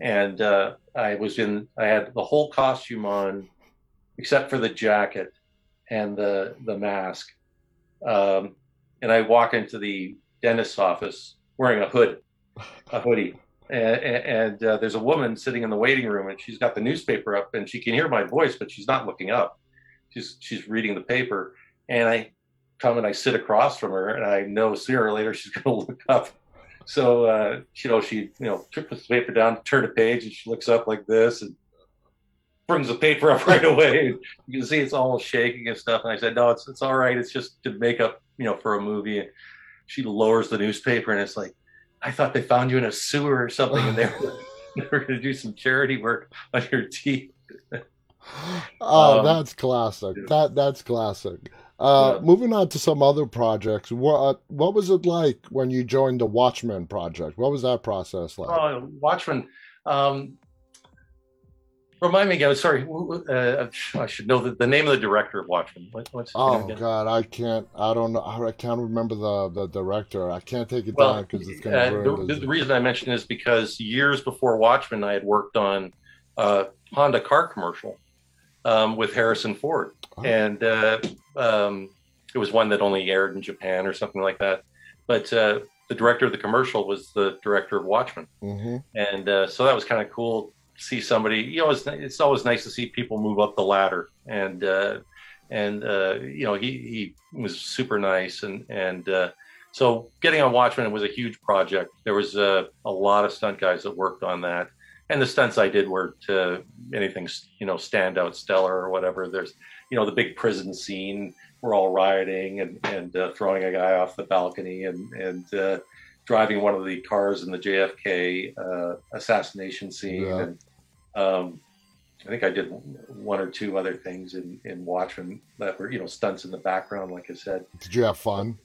and uh, I was in, I had the whole costume on, except for the jacket and the the mask, um, and I walk into the dentist's office wearing a hood, a hoodie and, and uh, there's a woman sitting in the waiting room and she's got the newspaper up and she can hear my voice but she's not looking up. She's she's reading the paper and i come and i sit across from her and i know sooner or later she's <laughs> going to look up. So uh, you know she you know took the paper down turned a page and she looks up like this and brings the paper up <laughs> right away. You can see it's all shaking and stuff. And i said no it's, it's all right. It's just to make up you know for a movie. And she lowers the newspaper and it's like I thought they found you in a sewer or something, and they <laughs> were, they were going to do some charity work on your teeth. <laughs> oh, um, that's classic. Yeah. That that's classic. Uh, yeah. Moving on to some other projects, what what was it like when you joined the Watchmen project? What was that process like? Oh, Watchmen. Um, Remind me again. Sorry, uh, I should know the, the, name of the director of Watchmen. What, what's oh God, I can't. I don't know. I can't remember the the director. I can't take it well, down because it's going to. Uh, the, the, reason I mention is because years before Watchmen, I had worked on a Honda car commercial um, with Harrison Ford, oh. and uh, um, it was one that only aired in Japan or something like that. But uh, the director of the commercial was the director of Watchmen, mm-hmm. and uh, so that was kind of cool see somebody. You know, it's, it's always nice to see people move up the ladder, and uh, and uh, you know, he he was super nice, and and uh, so getting on Watchmen was a huge project. There was a, a lot of stunt guys that worked on that, and the stunts I did were to anything you know stand out stellar or whatever. There's you know the big prison scene. We're all rioting and and uh, throwing a guy off the balcony and and uh, driving one of the cars in the JFK uh, assassination scene. Yeah. And um, I think I did one or two other things in, in Watchmen that were, you know, stunts in the background, like I said. Did you have fun?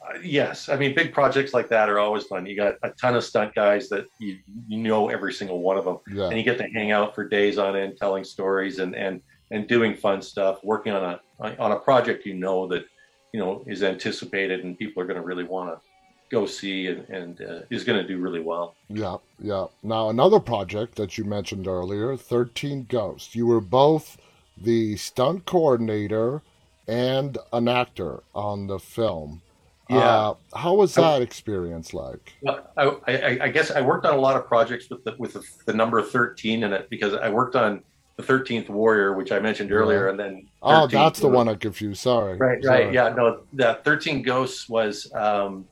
Uh, yes, I mean big projects like that are always fun. You got a ton of stunt guys that you you know every single one of them, Yeah. and you get to hang out for days on end, telling stories and and and doing fun stuff, working on a on a project you know that you know is anticipated and people are going to really want to go see and, and uh, is going to do really well. Yeah, yeah. Now, another project that you mentioned earlier, 13 Ghosts. You were both the stunt coordinator and an actor on the film. Yeah. Uh, how was that experience like? Well, I, I, I guess I worked on a lot of projects with the, with the, the number 13 in it because I worked on the 13th Warrior, which I mentioned earlier, and then Oh, that's the one I confused. Sorry. Right, Sorry. right. Yeah, no, the 13 Ghosts was um,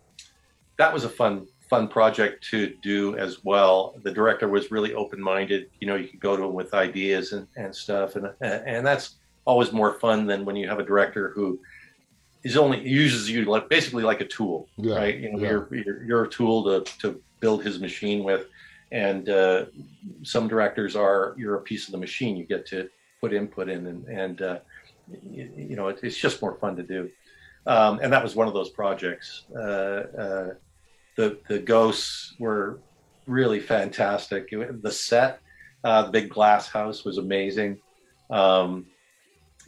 that was a fun fun project to do as well. The director was really open minded. You know, you could go to him with ideas and, and stuff, and and that's always more fun than when you have a director who is only uses you like basically like a tool, Yeah, right? You know, yeah. you're, you're you're a tool to to build his machine with, and uh, some directors are you're a piece of the machine. You get to put input in, and and uh, you, you know it, it's just more fun to do. Um, and that was one of those projects. Uh, uh, the the ghosts were really fantastic. The set, uh, the big glass house, was amazing. Um,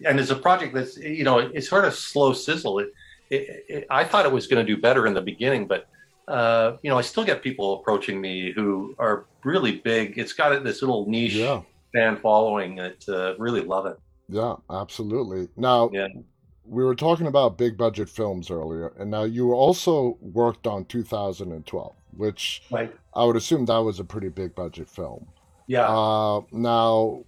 and it's a project that's you know it's sort of slow sizzle. It, it, it, I thought it was going to do better in the beginning, but uh, you know I still get people approaching me who are really big. It's got this little niche Yeah, fan following that uh, really love it. yeah, absolutely. Now, Yeah. We were talking about big budget films earlier, and now you also worked on 2012, which Right. I would assume that was a pretty big budget film. Yeah. Uh, now,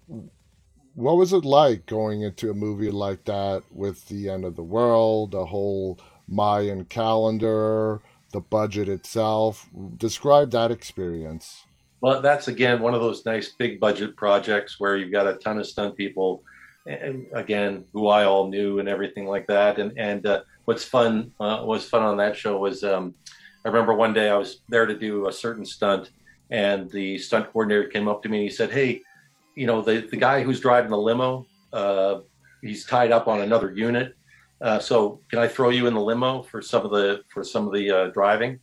what was it like going into a movie like that with the end of the world, the whole Mayan calendar, the budget itself? Describe that experience. Well, that's again one of those nice big budget projects where you've got a ton of stunt people, and again, who I all knew and everything like that. And and uh, what's fun uh, was fun on that show was um, I remember one day I was there to do a certain stunt, and the stunt coordinator came up to me and he said, "Hey, you know the the guy who's driving the limo, uh, he's tied up on another unit. Uh, so can I throw you in the limo for some of the for some of the uh, driving?"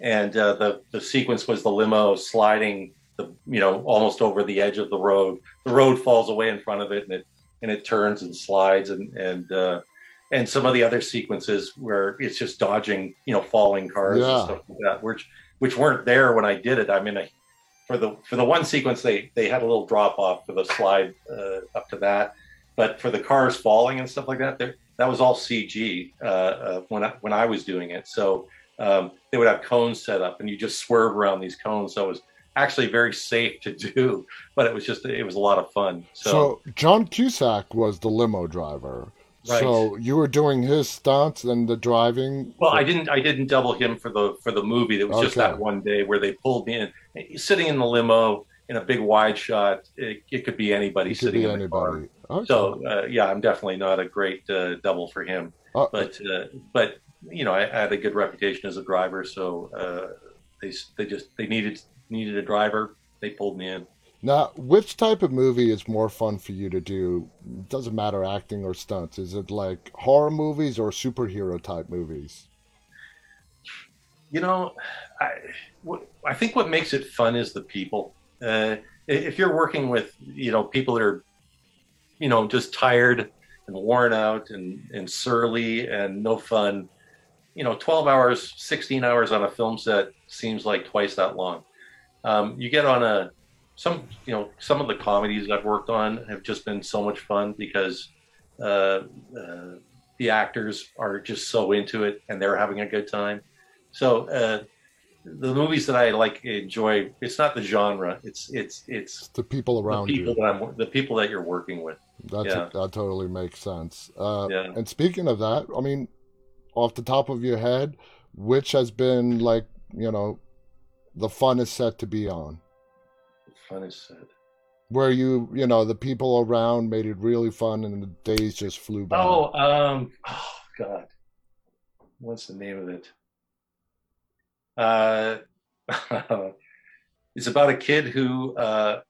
and uh, the the sequence was the limo sliding the you know almost over the edge of the road. The road falls away in front of it, and it and it turns and slides, and and uh, and some of the other sequences where it's just dodging you know falling cars Yeah. and stuff like that, which which weren't there when I did it. I mean, I, for the for the one sequence they they had a little drop off for the slide uh, up to that, but for the cars falling and stuff like that, there that was all CG uh, uh, when I, when I was doing it. So um, they would have cones set up and you just swerve around these cones. So it was actually very safe to do, but it was just, it was a lot of fun. So, So, John Cusack was the limo driver. Right. So you were doing his stunts and the driving. well, I didn't, I didn't double him for the, for the movie. It was just that one day where they pulled me in sitting in the limo in a big wide shot. It, it could be anybody could sitting be in the car. anybody. Okay. So uh, yeah, I'm definitely not a great uh, double for him, Uh, but uh, but you know I, I had a good reputation as a driver, so uh, they they just they needed needed a driver. They pulled me in. Now, which type of movie is more fun for you to do? Doesn't matter acting or stunts. Is it like horror movies or superhero type movies? You know, I what- I think what makes it fun is the people. Uh, if you're working with you know people that are you know just tired and worn out and and surly and no fun, you know, 12 hours, 16 hours on a film set seems like twice that long. Um, you get on a some you know some of the comedies I've worked on have just been so much fun because uh, uh, the actors are just so into it and they're having a good time. So uh, the movies that I like enjoy, it's not the genre, it's it's it's The people the around people you. that I'm the people that you're working with. That's yeah. that totally makes sense. Uh, Yeah. And speaking of that, I mean, off the top of your head, which has been like you know the funnest set to be on? The fun is said. Where you you know the people around made it really fun and the days just flew by. Oh, um, oh God, what's the name of it? Uh, <laughs> it's about a kid who uh,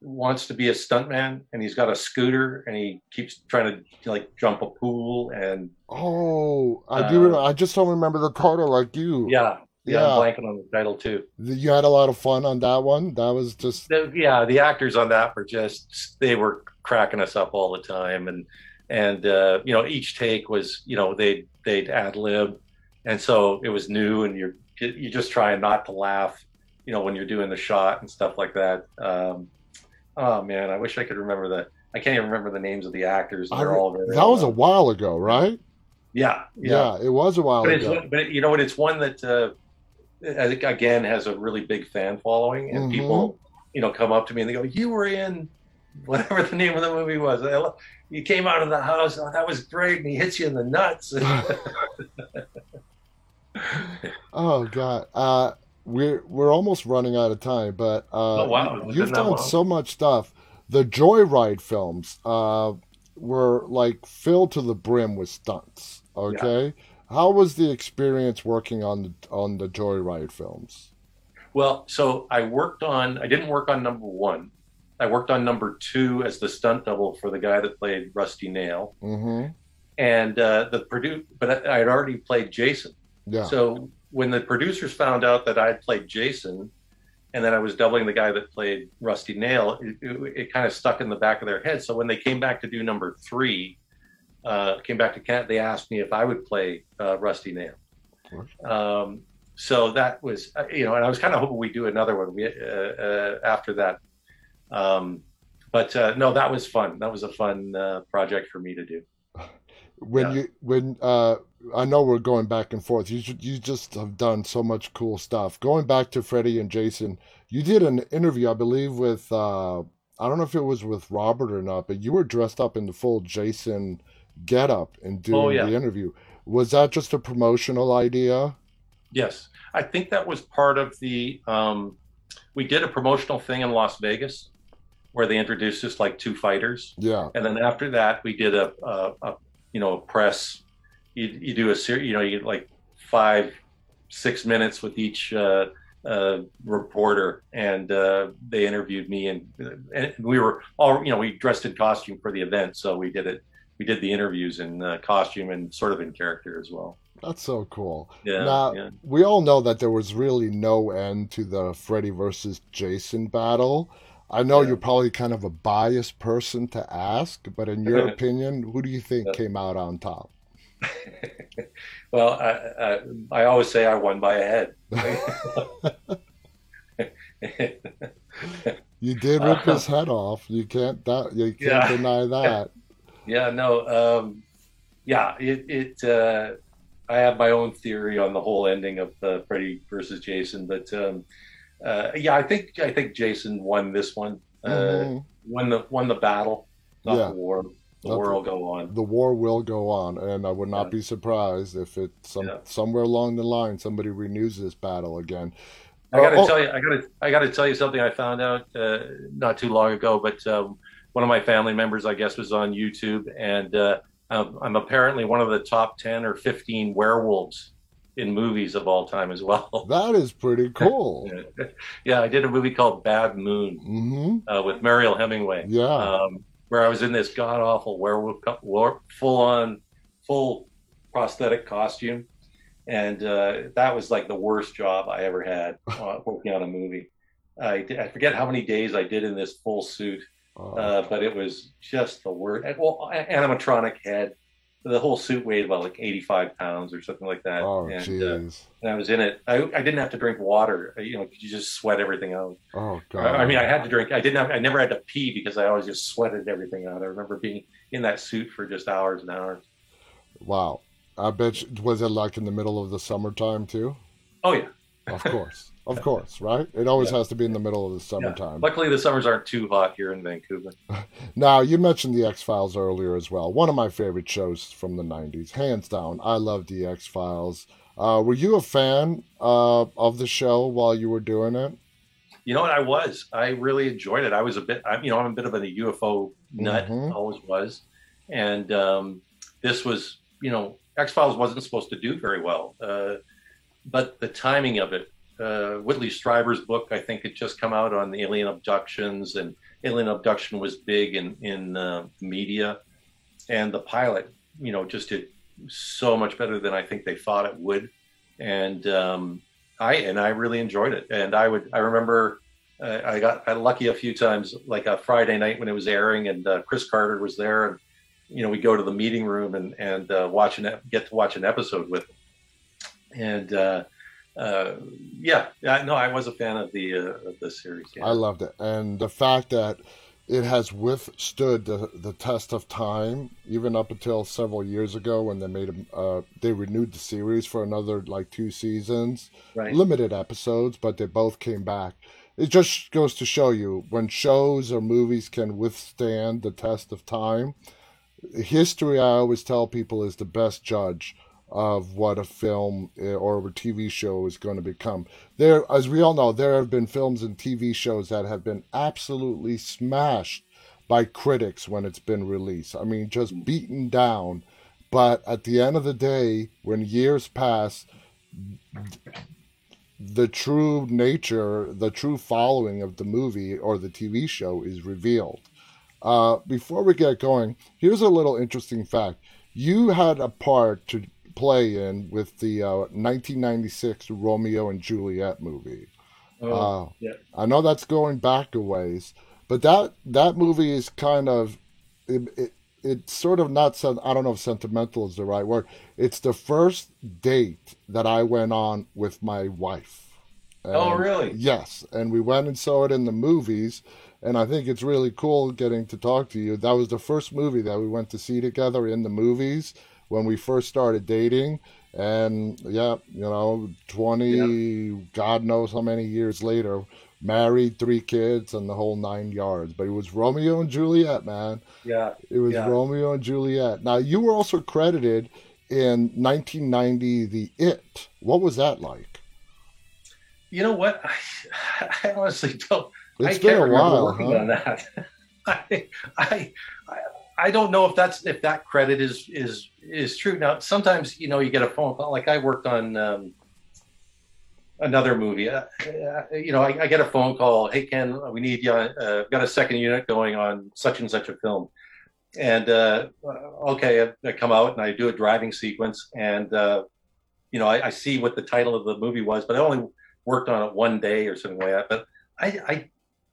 wants to be a stuntman and he's got a scooter and he keeps trying to like jump a pool and Oh, I Uh, do. Remember, I just don't remember the title like you. yeah yeah, Yeah. I'm blanking on the title too. You had a lot of fun on that one. That was just The, yeah, the actors on that were just they were cracking us up all the time, and and uh, you know each take was you know they they'd ad lib, and so it was new, and you're you're just trying not to laugh, you know, when you're doing the shot and stuff like that. Um, oh man, I wish I could remember that. I can't even remember the names of the actors. They're re- all very that was a while ago, right? yeah yeah. Yeah, it was a while But, it's, ago. but you know what? It's one that uh, I think again has a really big fan following, and Mhm. people, you know, come up to me and they go, "You were in whatever the name of the movie was. You came out of the house. Oh, that was great." And he hits you in the nuts. <laughs> <laughs> Oh God, uh, we're we're almost running out of time, but uh, Oh, wow. you've done so much stuff. The Joyride films uh, were like filled to the brim with stunts. Okay, how was the experience working on the on the Joyride films? well, so I worked on. I didn't work on number one. I worked on number two as the stunt double for the guy that played Rusty Nail, Mm-hmm. and uh, the produ- But I had already played Jason. Yeah. So when the producers found out that I played Jason, and then I was doubling the guy that played Rusty Nail, it, it, it kind of stuck in the back of their head. So when they came back to do number three, uh, came back to Kent, they asked me if I would play uh, Rusty Nail. Um, so that was, uh, you know, and I was kind of hoping we'd do another one we, uh, uh, after that. Um, but uh, no, that was fun. That was a fun uh, project for me to do. when Yeah. you when uh I know we're going back and forth. You you just have done so much cool stuff. Going back to Freddy and Jason, you did an interview, I believe, with uh I don't know if it was with Robert or not, but you were dressed up in the full Jason getup and doing Oh, yeah. the interview. Was that just a promotional idea? Yes, I think that was part of the. Um, we did a promotional thing in Las Vegas where they introduced us like two fighters, Yeah. and then after that we did a, a, a you know a press. You you do a series, you know, you get like five, six minutes with each uh, uh, reporter, and uh, they interviewed me, and and we were all you know we dressed in costume for the event, so we did it. We did the interviews in uh, costume and sort of in character as well. That's so cool. Yeah, Now- yeah. We all know that there was really no end to the Freddy versus Jason battle. I know Yeah. you're probably kind of a biased person to ask, but in your <laughs> opinion, who do you think came out on top? <laughs> well, I, I, I always say I won by a head. <laughs> You did rip his head off. You can't that you can't. Yeah. deny that. Yeah, no, um, yeah, it, it uh, I have my own theory on the whole ending of uh, Freddy versus Jason, but um, uh, yeah, I think I think Jason won this one, uh, Mhm. won the won the battle, not Yeah. the war. The war will go on. The war will go on, and I would not Yeah. be surprised if it some Yeah. somewhere along the line somebody renews this battle again. I got to Oh, oh. tell you, I got to, I got to tell you something I found out uh, not too long ago. But um, one of my family members, I guess, was on YouTube, and uh, I'm, apparently one of the top ten or fifteen werewolves in movies of all time as well. <laughs> That is pretty cool. <laughs> yeah, I did a movie called Bad Moon hmm uh, with Mariel Hemingway, Yeah. um, where I was in this god awful werewolf, war, full on, full prosthetic costume. And uh, that was like the worst job I ever had uh, working on a movie. I, I forget how many days I did in this full suit, Oh, uh, but it was just the worst. Well, animatronic head. The whole suit weighed about like 85 pounds or something like that. oh, and, uh, jeez. and I was in it. I, I didn't have to drink water. You know, you just sweat everything out. oh, God. I I mean, I had to drink. I didn't have. I never had to pee because I always just sweated everything out. I remember being in that suit for just hours and hours. Wow. I bet you, was it like in the middle of the summertime too? Oh yeah. Of course. Of course, right? It always Yeah. has to be in the middle of the yeah. summertime. Luckily, the summers aren't too hot here in Vancouver. <laughs> Now, you mentioned the X Files earlier as well. One of my favorite shows from the 90s, hands down. I love the X Files. Uh, were you a fan uh, of the show while you were doing it? You know what? I was. I really enjoyed it. I was a bit. I'm, you know, I'm a bit of a UFO nut. Mhm. Always was. And um, this was, you know, X Files wasn't supposed to do very well, uh, but the timing of it. Uh, Whitley Strieber's book, I think, had just come out on alien abductions, and alien abduction was big in in uh, media, and the pilot, you know, just did so much better than I think they thought it would, and um, I and I really enjoyed it. And I would I remember uh, I got lucky a few times, like a Friday night when it was airing, and uh, Chris Carter was there, and you know we go to the meeting room and and uh, watch an get to watch an episode with him, and uh, uh, yeah, no, I was a fan of the uh, of the series. Yeah. I loved it, and the fact that it has withstood the, the test of time, even up until several years ago when they made a, uh, they renewed the series for another like two seasons, right. limited episodes, but they both came back. It just goes to show you when shows or movies can withstand the test of time. History, I always tell people, is the best judge of what a film eh, or a TV show is going to become. There, as we all know, there have been films and TV shows that have been absolutely smashed by critics when it's been released. I mean, just beaten down. But at the end of the day, when years pass, the true nature, the true following of the movie or the TV show is revealed. Uh, before we get going, here's a little interesting fact. You had a part to play in with the uh, 1996 Romeo and Juliet movie. Oh, uh, yeah. I know that's going back a ways, but that that movie is kind of it, it, it's sort of not I don't know if sentimental is the right word. It's the first date that I went on with my wife. Oh, and, oh, really? Yes, and we went and saw it in the movies, and I think it's really cool getting to talk to you. That was the first movie that we went to see together in the movies, when we first started dating. And yeah, you know, 20, yeah. God knows how many years later, married, three kids, and the whole nine yards. But it was Romeo and Juliet, man. Yeah. It was yeah. Romeo and Juliet. Now, you were also credited in 1990, The It. What was that like? You know what? I, <laughs> I honestly don't. It's I been a while, huh? On that. <laughs> I, I, I don't know if that's if that credit is is is true. Now, sometimes you know you get a phone call. Like I worked on um, another movie. Uh, uh, you know, I, I, get a phone call. Hey, Ken, we need you. Uh, got a second unit going on such and such a film. And uh, okay, I, I, come out and I do a driving sequence, and uh, you know I, I, see what the title of the movie was, but I only worked on it one day or something like that. But I I,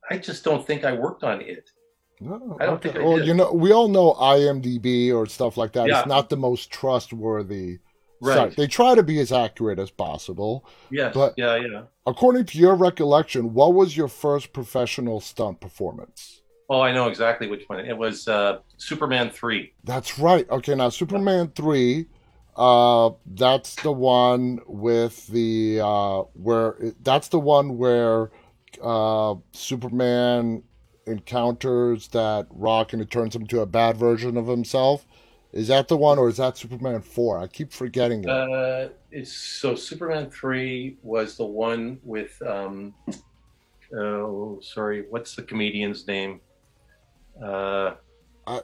I just don't think I worked on it. No, I don't okay. think I well, did. you know, we all know IMDb or stuff like that. Yeah. It's not the most trustworthy right. site. They try to be as accurate as possible. Yes. But yeah, yeah. According to your recollection, what was your first professional stunt performance? Oh, I know exactly which one. It was uh, Superman three. That's right. Okay, now Superman three. Uh, that's the one with the uh, where that's the one where uh, Superman encounters that rock and it turns him into a bad version of himself. Is that the one, or is that Superman four? I keep forgetting it. Uh, it's so Superman three was the one with um, oh sorry, what's the comedian's name? Uh, I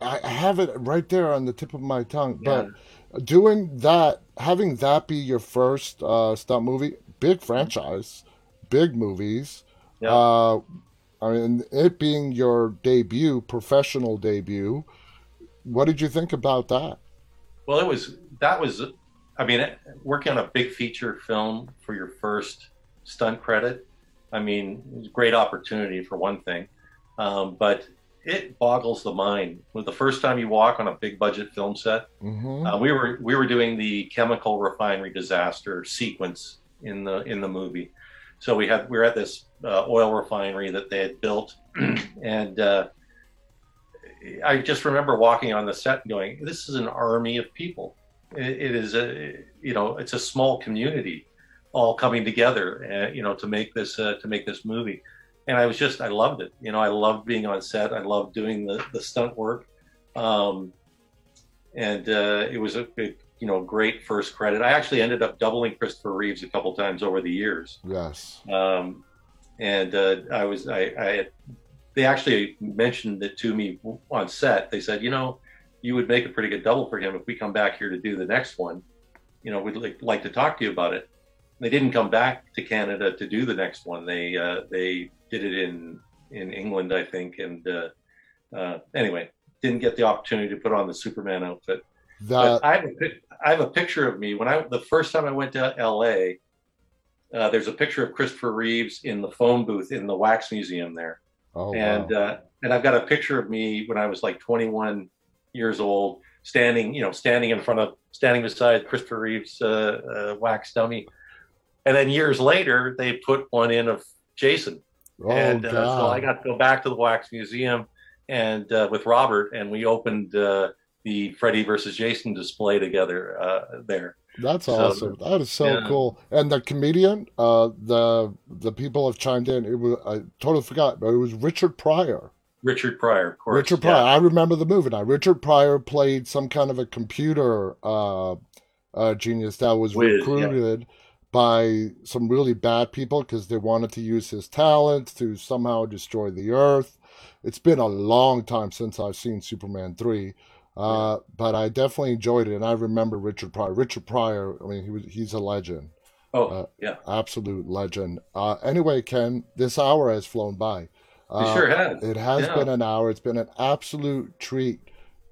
I have it right there on the tip of my tongue, yeah. but doing that, having that be your first uh, stunt movie, big franchise, big movies. Yeah. Uh, I mean, it being your debut, professional debut, what did you think about that? Well, it was that was, I mean, working on a big feature film for your first stunt credit. I mean, it was a great opportunity for one thing, um, but it boggles the mind. When the first time you walk on a big budget film set, mm-hmm. uh, we were we were doing the chemical refinery disaster sequence in the in the movie. So we had we were at this uh, oil refinery that they had built, <clears throat> and uh, I just remember walking on the set and going, "This is an army of people. it, it is a you know it's a small community, all coming together, uh, you know, to make this uh, to make this movie." And I was just I loved it. You know, I loved being on set. I loved doing the the stunt work. Um, and uh, it was a, a you know, great first credit. I actually ended up doubling Christopher Reeves a couple times over the years. Yes. Um, and uh, I was, I, I, they actually mentioned it to me on set. They said, you know, you would make a pretty good double for him if we come back here to do the next one. You know, we'd like, like to talk to you about it. They didn't come back to Canada to do the next one. They uh, they did it in in England, I think. And uh, uh, anyway, didn't get the opportunity to put on the Superman outfit. That But I have, a, I have a picture of me when I the first time I went to L.A. Uh, there's a picture of Christopher Reeves in the phone booth in the Wax Museum there, oh and wow. uh, and I've got a picture of me when I was like 21 years old, standing you know standing in front of standing beside Christopher Reeves' uh, uh, wax dummy, and then years later they put one in of Jason, oh and uh, so I got to go back to the Wax Museum and uh, with Robert, and we opened uh, the Freddy versus Jason display together uh, there. That's So, awesome. That is so yeah. cool. And the comedian, uh, the the people have chimed in. It was I totally forgot, but it was Richard Pryor. Richard Pryor, of course. Richard yeah. Pryor. I remember the movie now. Richard Pryor played some kind of a computer uh, uh, genius that was yeah. recruited by some really bad people because they wanted to use his talents to somehow destroy the Earth. It's been a long time since I've seen Superman three, uh, but I definitely enjoyed it, and I remember Richard Pryor. Richard Pryor. I mean, he was he's a legend, Oh, uh, yeah. absolute legend. Uh, anyway, Ken, this hour has flown by. It Uh, sure has. it has Yeah. been an hour. It's been an absolute treat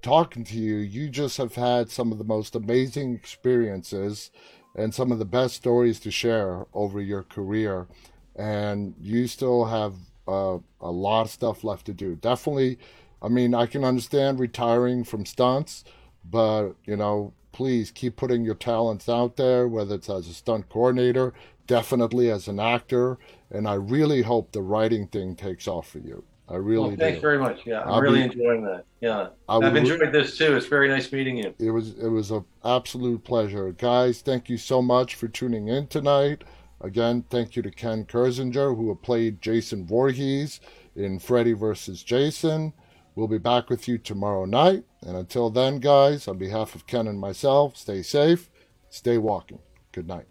talking to you. You just have had some of the most amazing experiences and some of the best stories to share over your career. And you still have uh, a lot of stuff left to do. Definitely, I mean, I can understand retiring from stunts, but, you know, please keep putting your talents out there, whether it's as a stunt coordinator, definitely as an actor. And I really hope the writing thing takes off for you. I really Well, thanks do. very much. Yeah, I'm I'll really be- enjoying that. Yeah, I I've would- enjoyed this too. It's very nice meeting you. It was it was an absolute pleasure, guys. Thank you so much for tuning in tonight. Again, thank you to Ken Kirzinger who played Jason Voorhees in Freddy vs. Jason. We'll be back with you tomorrow night. And until then, guys, on behalf of Ken and myself, stay safe, stay walking. Good night.